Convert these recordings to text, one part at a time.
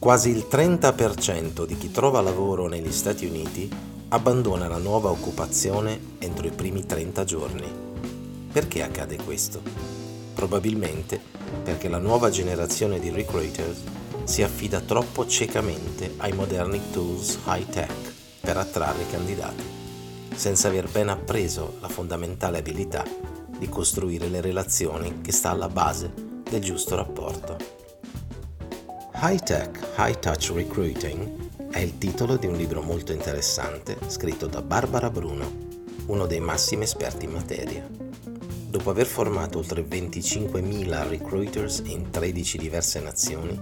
Quasi il 30% di chi trova lavoro negli Stati Uniti abbandona la nuova occupazione entro i primi 30 giorni. Perché accade questo? Probabilmente perché la nuova generazione di recruiters si affida troppo ciecamente ai moderni tools high-tech per attrarre candidati, senza aver ben appreso la fondamentale abilità di costruire le relazioni che sta alla base del giusto rapporto. High Tech, High Touch Recruiting è il titolo di un libro molto interessante scritto da Barbara Bruno, uno dei massimi esperti in materia. Dopo aver formato oltre 25.000 recruiters in 13 diverse nazioni,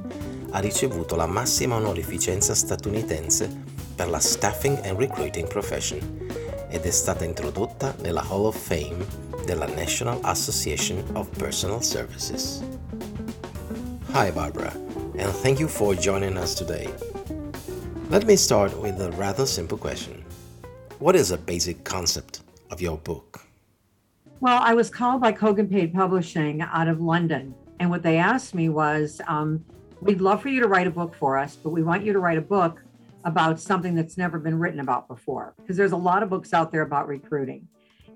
ha ricevuto la massima onorificenza statunitense per la Staffing and Recruiting Profession ed è stata introdotta nella Hall of Fame della National Association of Personal Services. Hi Barbara and thank you for joining us today. Let me start with a rather simple question What is a basic concept of your book? Well, I was called by Kogan Page Publishing out of London, and what they asked me was, um, We'd love for you to write a book for us, but we want you to write a book about something that's never been written about before, because there's a lot of books out there about recruiting.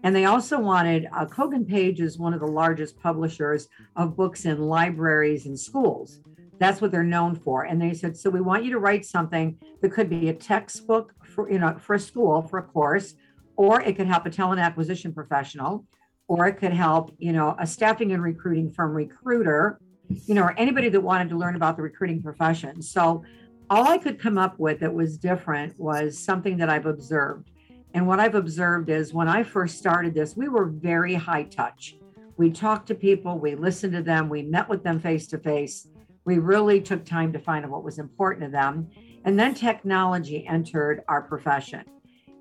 And they also wanted, uh, Kogan Page is one of the largest publishers of books in libraries and schools. That's what they're known for. And they said, so we want you to write something that could be a textbook for, you know, for a school, for a course, or it could help a talent acquisition professional, or it could help, you know, a staffing and recruiting firm recruiter, you know, or anybody that wanted to learn about the recruiting profession. So all I could come up with that was different was something that I've observed. And what I've observed is when I first started this, we were very high touch. We talked to people, we listened to them, we met with them face to face we really took time to find out what was important to them. And then technology entered our profession.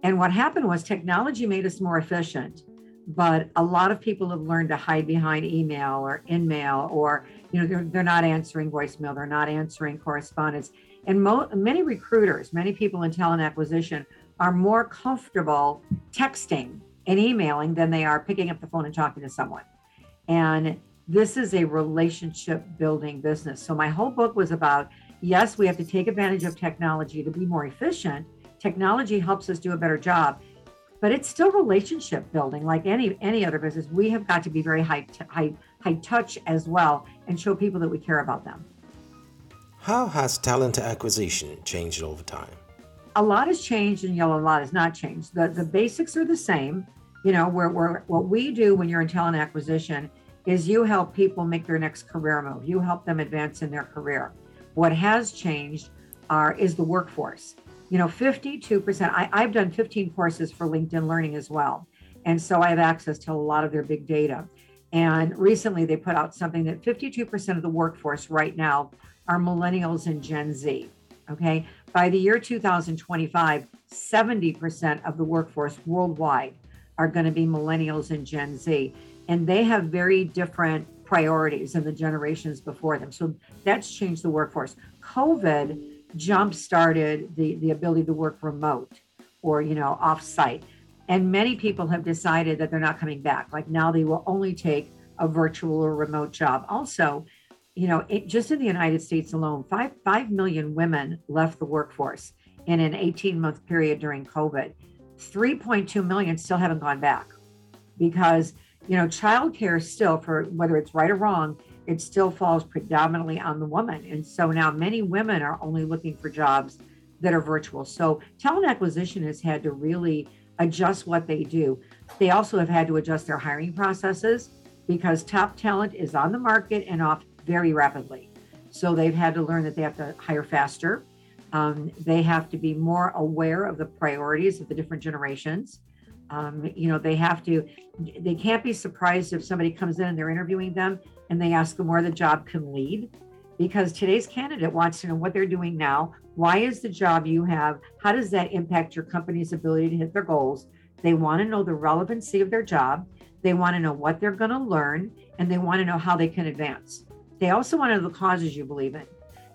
And what happened was technology made us more efficient, but a lot of people have learned to hide behind email or InMail, or you know they're, they're not answering voicemail, they're not answering correspondence. And mo- many recruiters, many people in talent acquisition are more comfortable texting and emailing than they are picking up the phone and talking to someone. And this is a relationship building business. So my whole book was about yes, we have to take advantage of technology to be more efficient. Technology helps us do a better job, but it's still relationship building like any any other business. We have got to be very high t- high high touch as well and show people that we care about them. How has talent acquisition changed over time? A lot has changed and yet a lot has not changed. The the basics are the same. You know, where, where what we do when you're in talent acquisition is you help people make their next career move. You help them advance in their career. What has changed are is the workforce. You know, 52%. I, I've done 15 courses for LinkedIn Learning as well. And so I have access to a lot of their big data. And recently they put out something that 52% of the workforce right now are millennials and Gen Z. Okay. By the year 2025, 70% of the workforce worldwide are going to be millennials and Gen Z and they have very different priorities than the generations before them. So that's changed the workforce. COVID jump started the, the ability to work remote or, you know, off site. And many people have decided that they're not coming back. Like now they will only take a virtual or remote job. Also, you know, it, just in the United States alone, five, 5 million women left the workforce in an 18 month period during COVID. 3.2 million still haven't gone back because you know, childcare still, for whether it's right or wrong, it still falls predominantly on the woman. And so now many women are only looking for jobs that are virtual. So talent acquisition has had to really adjust what they do. They also have had to adjust their hiring processes because top talent is on the market and off very rapidly. So they've had to learn that they have to hire faster. Um, they have to be more aware of the priorities of the different generations. Um, you know, they have to, they can't be surprised if somebody comes in and they're interviewing them and they ask them where the job can lead because today's candidate wants to know what they're doing now. Why is the job you have? How does that impact your company's ability to hit their goals? They want to know the relevancy of their job. They want to know what they're going to learn and they want to know how they can advance. They also want to know the causes you believe in.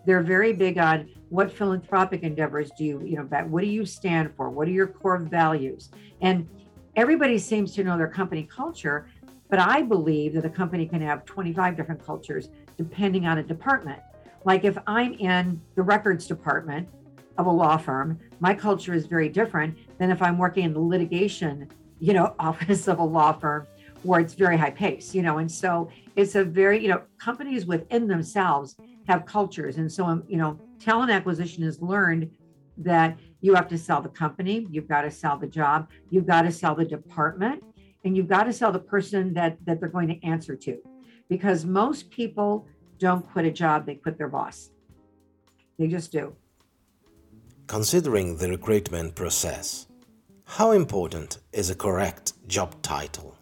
They're very big on what philanthropic endeavors do you, you know, what do you stand for? What are your core values? And everybody seems to know their company culture, but I believe that a company can have 25 different cultures depending on a department. Like if I'm in the records department of a law firm, my culture is very different than if I'm working in the litigation, you know, office of a law firm where it's very high pace, you know. And so it's a very, you know, companies within themselves have cultures. And so, um, you know, talent acquisition is learned that you have to sell the company, you've got to sell the job, you've got to sell the department, and you've got to sell the person that that they're going to answer to. Because most people don't quit a job, they quit their boss. They just do. Considering the recruitment process, how important is a correct job title?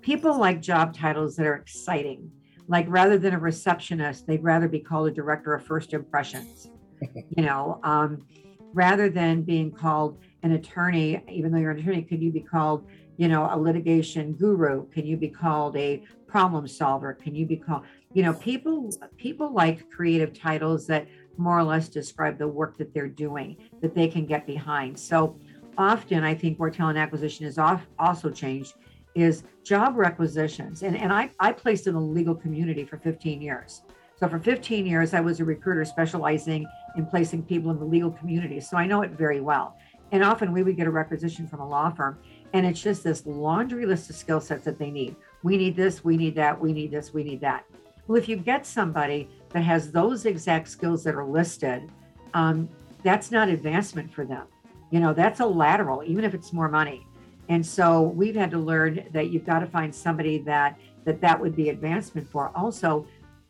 People like job titles that are exciting. Like rather than a receptionist, they'd rather be called a director of first impressions. you know, um, rather than being called an attorney, even though you're an attorney, could you be called, you know, a litigation guru? Can you be called a problem solver? Can you be called, you know, people people like creative titles that more or less describe the work that they're doing that they can get behind. So often I think where talent acquisition is off also changed is job requisitions. And, and I, I placed in the legal community for 15 years. So for 15 years, I was a recruiter specializing in placing people in the legal community. So I know it very well. And often we would get a requisition from a law firm, and it's just this laundry list of skill sets that they need. We need this, we need that, we need this, we need that. Well, if you get somebody that has those exact skills that are listed, um, that's not advancement for them. You know, that's a lateral, even if it's more money. And so we've had to learn that you've got to find somebody that that that would be advancement for. Also,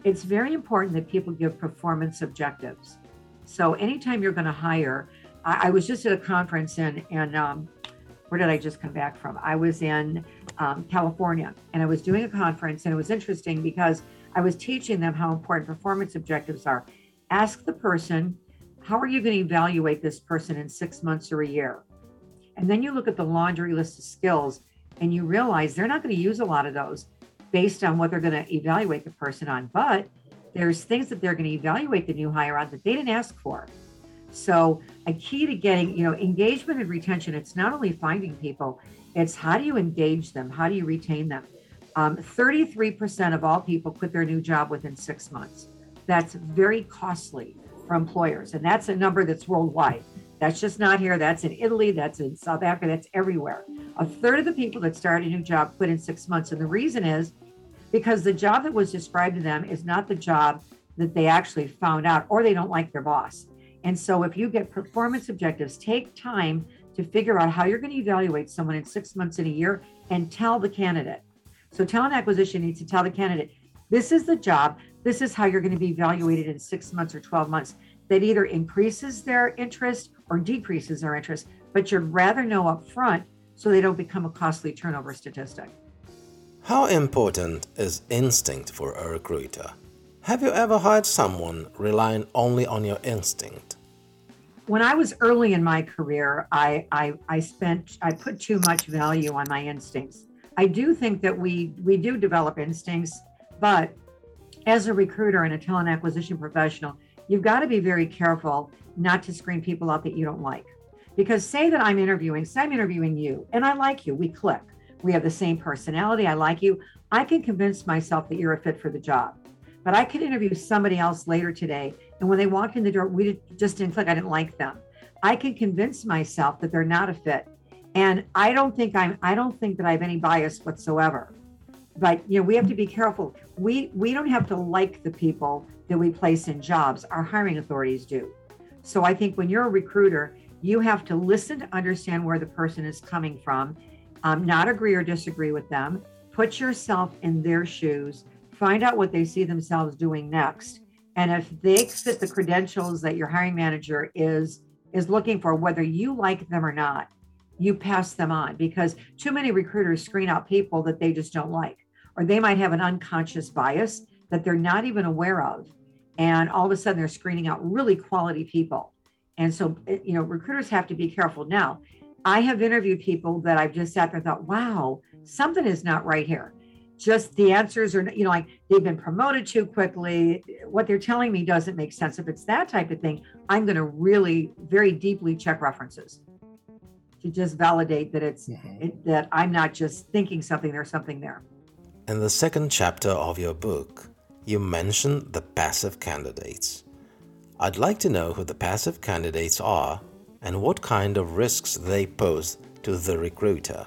it's very important that people give performance objectives. So anytime you're going to hire, I, I, was just at a conference in in um, where did I just come back from? I was in um, California, and I was doing a conference, and it was interesting because I was teaching them how important performance objectives are. Ask the person, how are you going to evaluate this person in six months or a year? And then you look at the laundry list of skills and you realize they're not going to use a lot of those based on what they're going to evaluate the person on. But there's things that they're going to evaluate the new hire on that they didn't ask for. So a key to getting, you know, engagement and retention, it's not only finding people, it's how do you engage them? How do you retain them? Um, 33% of all people quit their new job within six months. That's very costly for employers. And that's a number that's worldwide. That's just not here. That's in Italy. That's in South Africa. That's everywhere. A third of the people that start a new job quit in six months. And the reason is because the job that was described to them is not the job that they actually found out, or they don't like their boss. And so if you get performance objectives, take time to figure out how you're going to evaluate someone in six months in a year and tell the candidate. So talent acquisition needs to tell the candidate, this is the job. This is how you're going to be evaluated in six months or 12 months that either increases their interest or decreases their interest, but you'd rather know up front so they don't become a costly turnover statistic. How important is instinct for a recruiter? Have you ever hired someone relying only on your instinct? When I was early in my career, I, I, I spent I put too much value on my instincts. I do think that we we do develop instincts, but as a recruiter and a talent acquisition professional, you've got to be very careful not to screen people out that you don't like. Because say that I'm interviewing, say I'm interviewing you and I like you, we click. We have the same personality, I like you. I can convince myself that you're a fit for the job. But I could interview somebody else later today. And when they walked in the door, we just didn't click. I didn't like them. I can convince myself that they're not a fit. And I don't think I'm, I don't think that I have any bias whatsoever. But you know, we have to be careful. We we don't have to like the people that we place in jobs. Our hiring authorities do. So I think when you're a recruiter, you have to listen to understand where the person is coming from, um, not agree or disagree with them, put yourself in their shoes, find out what they see themselves doing next. And if they fit the credentials that your hiring manager is is looking for, whether you like them or not, you pass them on because too many recruiters screen out people that they just don't like, or they might have an unconscious bias that they're not even aware of. And all of a sudden they're screening out really quality people. And so eh, you know recruiters have to be careful. Now i have interviewed people that i've just sat there and thought wow something is not right here just the answers are you know like they've been promoted too quickly what they're telling me doesn't make sense if it's that type of thing i'm going to really very deeply check references to just validate that it's mm-hmm. it, that i'm not just thinking something there's something there in the second chapter of your book you mention the passive candidates. I'd like to know who the passive candidates are and what kind of risks they pose to the recruiter.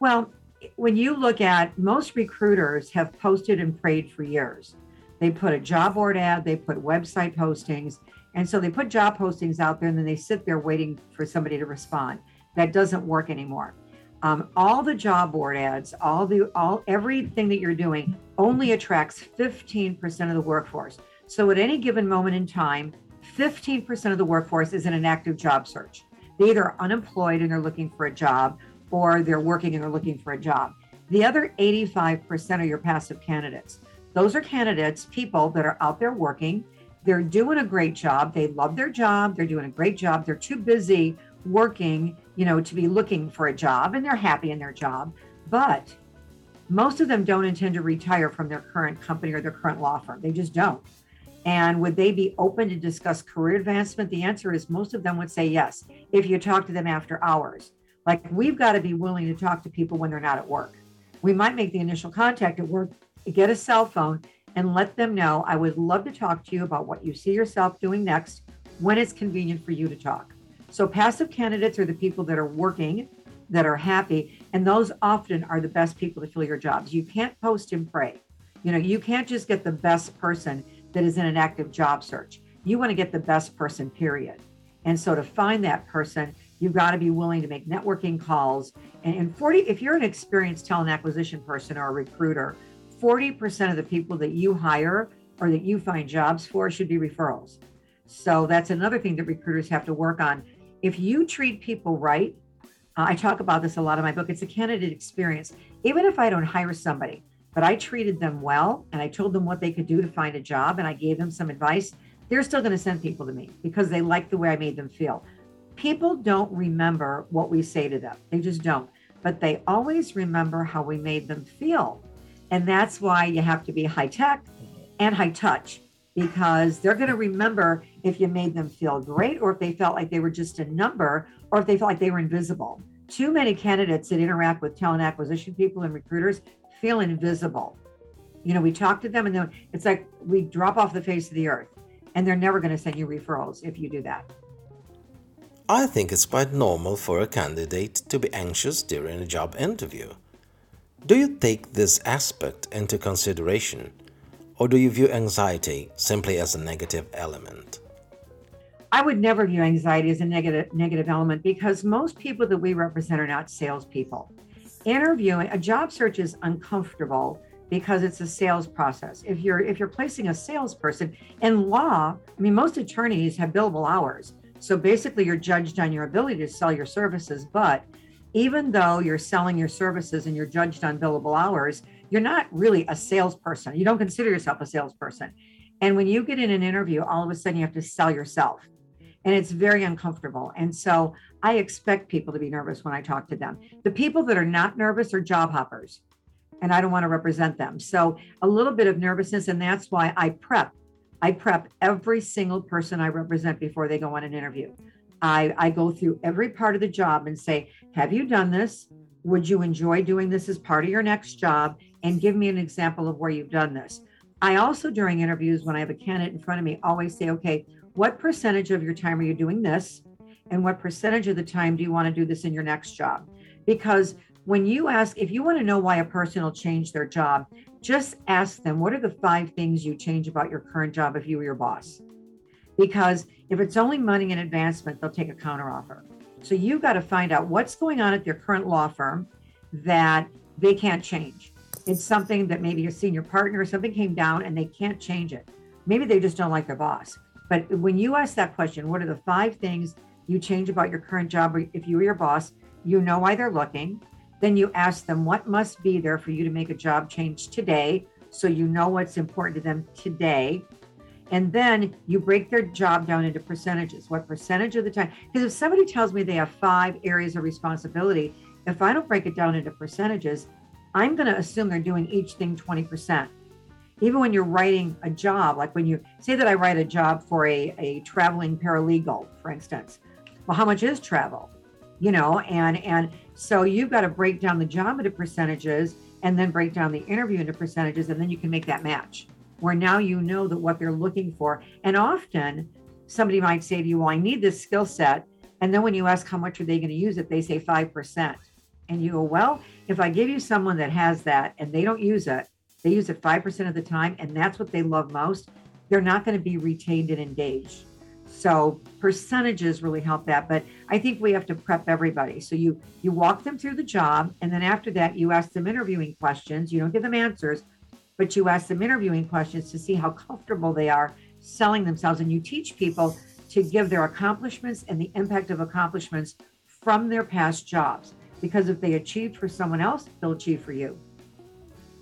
Well, when you look at most recruiters have posted and prayed for years. They put a job board ad, they put website postings, and so they put job postings out there and then they sit there waiting for somebody to respond. That doesn't work anymore. Um, all the job board ads, all the all everything that you're doing only attracts 15% of the workforce. So at any given moment in time, 15% of the workforce is in an active job search. They either are unemployed and they're looking for a job, or they're working and they're looking for a job. The other 85% are your passive candidates. Those are candidates, people that are out there working. They're doing a great job. They love their job. They're doing a great job. They're too busy working, you know, to be looking for a job and they're happy in their job. But most of them don't intend to retire from their current company or their current law firm. They just don't. And would they be open to discuss career advancement? The answer is most of them would say yes if you talk to them after hours. Like we've got to be willing to talk to people when they're not at work. We might make the initial contact at work, get a cell phone, and let them know I would love to talk to you about what you see yourself doing next when it's convenient for you to talk. So, passive candidates are the people that are working, that are happy, and those often are the best people to fill your jobs. You can't post and pray. You know, you can't just get the best person that is in an active job search. You want to get the best person, period. And so, to find that person, you've got to be willing to make networking calls. And, and 40, if you're an experienced talent acquisition person or a recruiter, 40% of the people that you hire or that you find jobs for should be referrals. So that's another thing that recruiters have to work on. If you treat people right, I talk about this a lot in my book, it's a candidate experience. Even if I don't hire somebody, but I treated them well and I told them what they could do to find a job and I gave them some advice, they're still going to send people to me because they like the way I made them feel. People don't remember what we say to them, they just don't, but they always remember how we made them feel. And that's why you have to be high tech and high touch because they're going to remember if you made them feel great or if they felt like they were just a number or if they felt like they were invisible. Too many candidates that interact with talent acquisition people and recruiters feel invisible. You know, we talk to them and then it's like we drop off the face of the earth and they're never going to send you referrals if you do that. I think it's quite normal for a candidate to be anxious during a job interview. Do you take this aspect into consideration, or do you view anxiety simply as a negative element? I would never view anxiety as a negative negative element because most people that we represent are not salespeople. Interviewing a job search is uncomfortable because it's a sales process. If you're if you're placing a salesperson in law, I mean most attorneys have billable hours. So basically you're judged on your ability to sell your services, but even though you're selling your services and you're judged on billable hours, you're not really a salesperson. You don't consider yourself a salesperson. And when you get in an interview, all of a sudden you have to sell yourself. And it's very uncomfortable. And so I expect people to be nervous when I talk to them. The people that are not nervous are job hoppers, and I don't want to represent them. So a little bit of nervousness. And that's why I prep. I prep every single person I represent before they go on an interview. I, I go through every part of the job and say, Have you done this? Would you enjoy doing this as part of your next job? And give me an example of where you've done this. I also, during interviews, when I have a candidate in front of me, always say, Okay, what percentage of your time are you doing this? And what percentage of the time do you want to do this in your next job? Because when you ask, if you want to know why a person will change their job, just ask them, What are the five things you change about your current job if you were your boss? Because if it's only money and advancement, they'll take a counteroffer. So you've got to find out what's going on at their current law firm that they can't change. It's something that maybe a senior partner or something came down and they can't change it. Maybe they just don't like their boss. But when you ask that question, what are the five things you change about your current job if you were your boss? You know why they're looking. Then you ask them what must be there for you to make a job change today so you know what's important to them today and then you break their job down into percentages. What percentage of the time? Because if somebody tells me they have five areas of responsibility, if I don't break it down into percentages, I'm going to assume they're doing each thing 20%. Even when you're writing a job, like when you say that I write a job for a, a traveling paralegal, for instance, well, how much is travel? You know, and and so you've got to break down the job into percentages and then break down the interview into percentages, and then you can make that match where now you know that what they're looking for. And often somebody might say to you, Well, I need this skill set. And then when you ask how much are they going to use it, they say 5%. And you go, Well, if I give you someone that has that and they don't use it, they use it 5% of the time, and that's what they love most, they're not going to be retained and engaged. So percentages really help that. But I think we have to prep everybody. So you you walk them through the job, and then after that, you ask them interviewing questions. You don't give them answers, but you ask them interviewing questions to see how comfortable they are selling themselves. And you teach people to give their accomplishments and the impact of accomplishments from their past jobs. Because if they achieved for someone else, they'll achieve for you.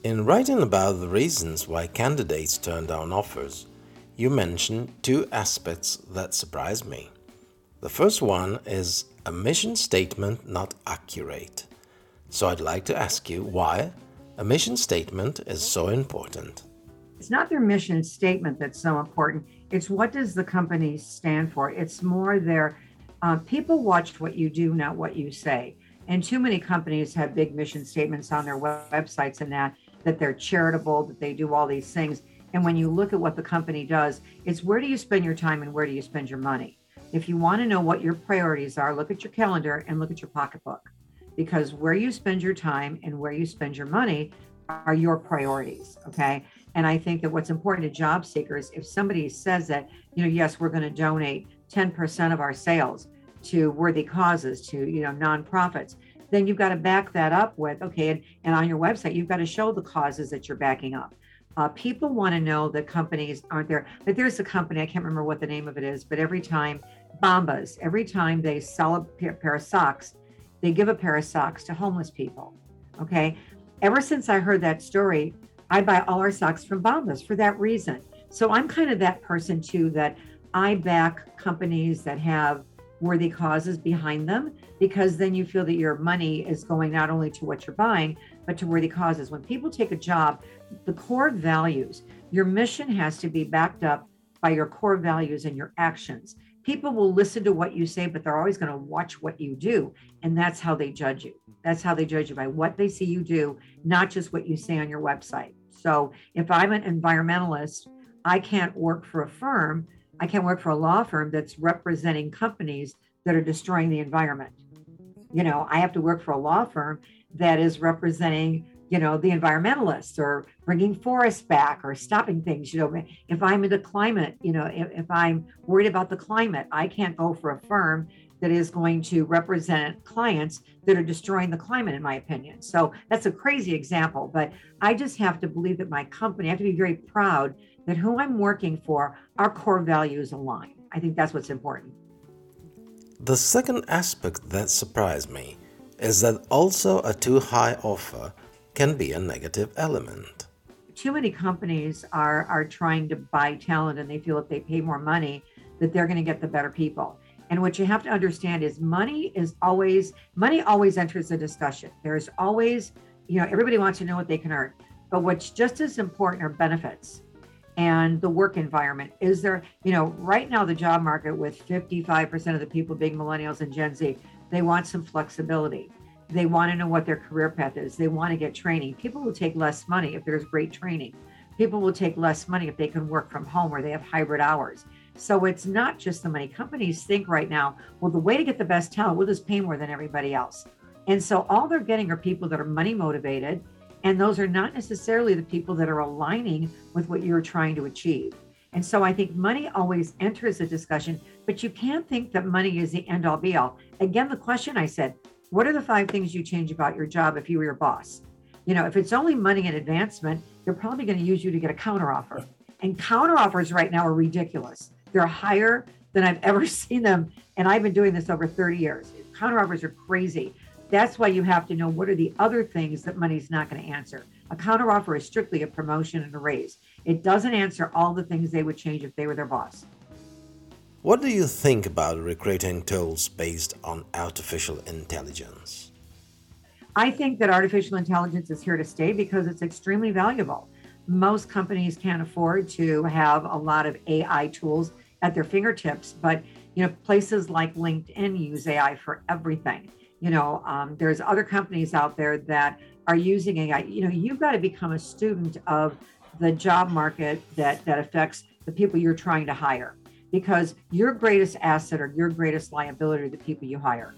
In writing about the reasons why candidates turn down offers, you mention two aspects that surprised me. The first one is a mission statement not accurate. So I'd like to ask you why a mission statement is so important. It's not their mission statement that's so important. It's what does the company stand for? It's more their uh, people watch what you do, not what you say. And too many companies have big mission statements on their websites and that that they're charitable, that they do all these things. And when you look at what the company does, it's where do you spend your time and where do you spend your money? If you want to know what your priorities are, look at your calendar and look at your pocketbook because where you spend your time and where you spend your money are your priorities. Okay. And I think that what's important to job seekers, if somebody says that, you know, yes, we're going to donate 10% of our sales to worthy causes, to, you know, nonprofits, then you've got to back that up with okay and, and on your website you've got to show the causes that you're backing up. Uh, people want to know that companies aren't there but there's a company i can't remember what the name of it is but every time bombas every time they sell a pair of socks they give a pair of socks to homeless people okay? Ever since i heard that story i buy all our socks from bombas for that reason. So i'm kind of that person too that i back companies that have worthy causes behind them because then you feel that your money is going not only to what you're buying but to worthy causes. When people take a job the core values your mission has to be backed up by your core values and your actions. People will listen to what you say but they're always going to watch what you do and that's how they judge you. That's how they judge you by what they see you do not just what you say on your website. So if i'm an environmentalist i can't work for a firm I can't work for a law firm that's representing companies that are destroying the environment. You know, I have to work for a law firm that is representing, you know, the environmentalists or bringing forests back or stopping things. You know, if I'm into climate, you know, if, if I'm worried about the climate, I can't go for a firm that is going to represent clients that are destroying the climate, in my opinion. So that's a crazy example, but I just have to believe that my company, I have to be very proud that who I'm working for, our core values align. I think that's what's important. The second aspect that surprised me is that also a too high offer can be a negative element. Too many companies are are trying to buy talent and they feel if they pay more money that they're going to get the better people. And what you have to understand is money is always money always enters the discussion. There's always, you know, everybody wants to know what they can earn. But what's just as important are benefits and the work environment. Is there, you know, right now the job market with 55% of the people being millennials and Gen Z, they want some flexibility. They want to know what their career path is. They want to get training. People will take less money if there's great training. People will take less money if they can work from home or they have hybrid hours. So it's not just the money. Companies think right now, well, the way to get the best talent, we'll just pay more than everybody else. And so all they're getting are people that are money motivated and those are not necessarily the people that are aligning with what you're trying to achieve. And so I think money always enters the discussion, but you can't think that money is the end all be all. Again, the question I said, what are the five things you change about your job if you were your boss? You know, if it's only money and advancement, they're probably going to use you to get a counteroffer. And counteroffers right now are ridiculous. They're higher than I've ever seen them. And I've been doing this over 30 years. Counteroffers are crazy. That's why you have to know what are the other things that money's not going to answer. A counteroffer is strictly a promotion and a raise. It doesn't answer all the things they would change if they were their boss. What do you think about recruiting tools based on artificial intelligence? I think that artificial intelligence is here to stay because it's extremely valuable. Most companies can't afford to have a lot of AI tools at their fingertips, but you know, places like LinkedIn use AI for everything you know um, there's other companies out there that are using AI. You know, you've got to become a student of the job market that that affects the people you're trying to hire because your greatest asset or your greatest liability are the people you hire.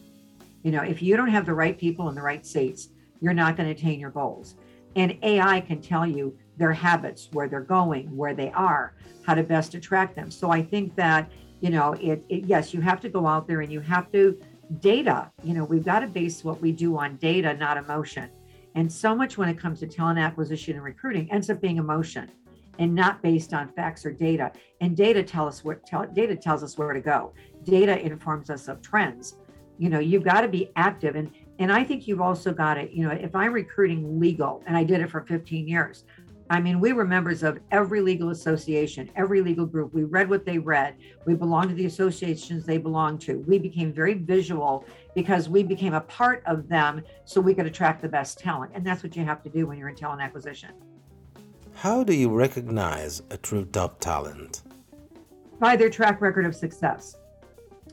You know, if you don't have the right people in the right seats, you're not going to attain your goals. And AI can tell you their habits, where they're going, where they are, how to best attract them. So I think that, you know, it, it yes, you have to go out there and you have to data. You know, we've got to base what we do on data, not emotion. And so much when it comes to talent acquisition and recruiting ends up being emotion and not based on facts or data. And data tell us what tell, data tells us where to go. Data informs us of trends. You know, you've got to be active and and I think you've also got it, you know, if I'm recruiting legal and I did it for 15 years, I mean, we were members of every legal association, every legal group. We read what they read. We belonged to the associations they belonged to. We became very visual because we became a part of them so we could attract the best talent. And that's what you have to do when you're in talent acquisition. How do you recognize a true top talent? By their track record of success.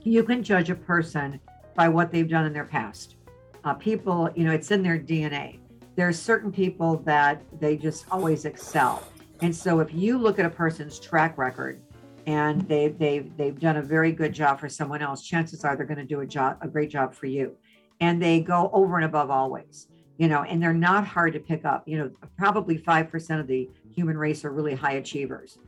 You can judge a person by what they've done in their past. Uh, people, you know, it's in their DNA. There are certain people that they just always excel. And so if you look at a person's track record and they, they've, they've done a very good job for someone else, chances are they're going to do a job, a great job for you. And they go over and above always you know, and they're not hard to pick up. You know, probably 5% of the human race are really high achievers.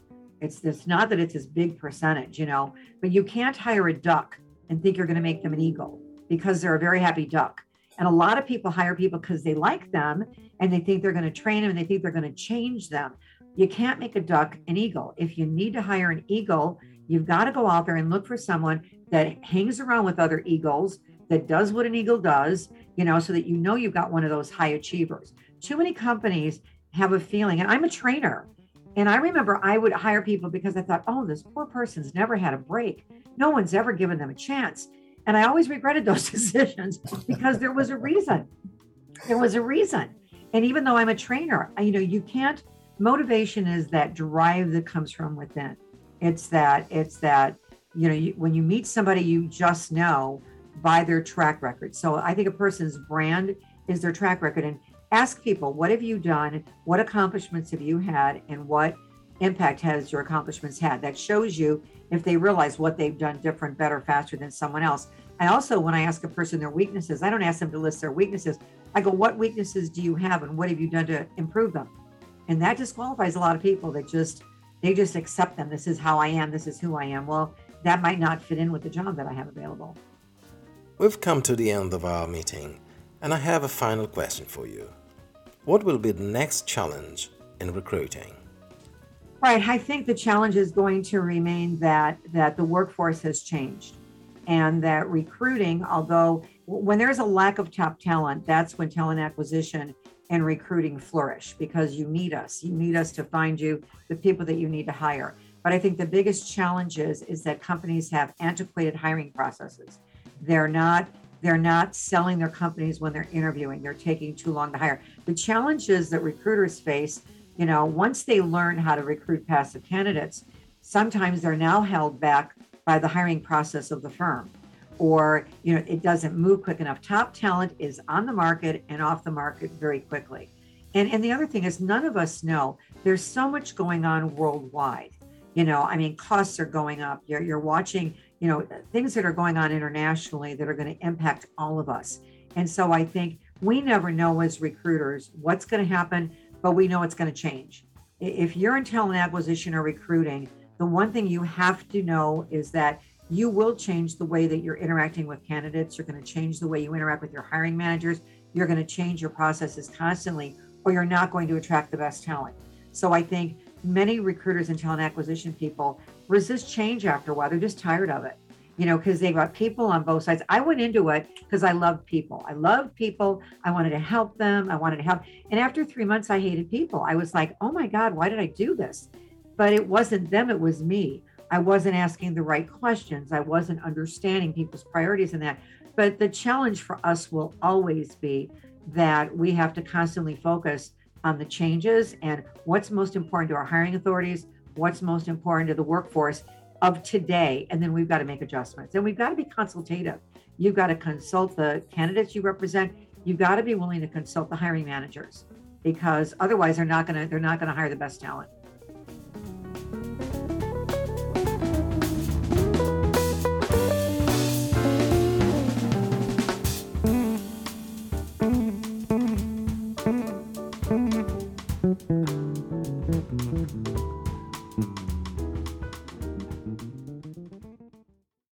It's it's not that it's this big percentage, you know, but you can't hire a duck and think you're going to make them an eagle because they're a very happy duck. And a lot of people hire people because they like them and they think they're going to train them and they think they're going to change them. You can't make a duck an eagle. If you need to hire an eagle, you've got to go out there and look for someone that hangs around with other eagles, that does what an eagle does, you know, so that you know you've got one of those high achievers. Too many companies have a feeling, and I'm a trainer. And I remember I would hire people because I thought, oh, this poor person's never had a break. No one's ever given them a chance. And I always regretted those decisions because there was a reason. There was a reason. And even though I'm a trainer, I, you know, you can't, motivation is that drive that comes from within. It's that, it's that, you know, you, when you meet somebody you just know, by their track record. So I think a person's brand is their track record. And ask people, what have you done? What accomplishments have you had? And what impact has your accomplishments had? That shows you if they realize what they've done different, better, faster than someone else. I also, when I ask a person their weaknesses, I don't ask them to list their weaknesses. I go, what weaknesses do you have and what have you done to improve them? And that disqualifies a lot of people that just, they just accept them. This is how I am. This is who I am. Well, that might not fit in with the job that I have available. We've come to the end of our meeting, and I have a final question for you. What will be the next challenge in recruiting? Right. I think the challenge is going to remain that that the workforce has changed and that recruiting, although when there's a lack of top talent, that's when talent acquisition and recruiting flourish because you need us. You need us to find you the people that you need to hire. But I think the biggest challenge is, is that companies have antiquated hiring processes. They're not they're not selling their companies when they're interviewing. They're taking too long to hire. The challenges that recruiters face, you know, once they learn how to recruit passive candidates, sometimes they're now held back by the hiring process of the firm. Or you know it doesn't move quick enough. Top talent is on the market and off the market very quickly. And and the other thing is none of us know. There's so much going on worldwide. You know i mean costs are going up. You're, you're watching you know, things that are going on internationally that are going to impact all of us. And so I think we never know as recruiters what's going to happen, but we know it's going to change. If you're in talent acquisition or recruiting, the one thing you have to know is that you will change the way that you're interacting with candidates. You're going to change the way you interact with your hiring managers. You're going to change your processes constantly, or you're not going to attract the best talent. So I think many recruiters and talent acquisition people resist change after a while. They're just tired of it, you know, because they've got people on both sides. I went into it because I love people. I love people. I wanted to help them. I wanted to help. And after three months, I hated people. I was like, oh my God, why did I do this? But it wasn't them, it was me. I wasn't asking the right questions. I wasn't understanding people's priorities and that. But the challenge for us will always be that we have to constantly focus on the changes and what's most important to our hiring authorities, what's most important to the workforce of today. And then we've got to make adjustments and we've got to be consultative. You've got to consult the candidates you represent You've got to be willing to consult the hiring managers because otherwise they're not going to they're not going to hire the best talent.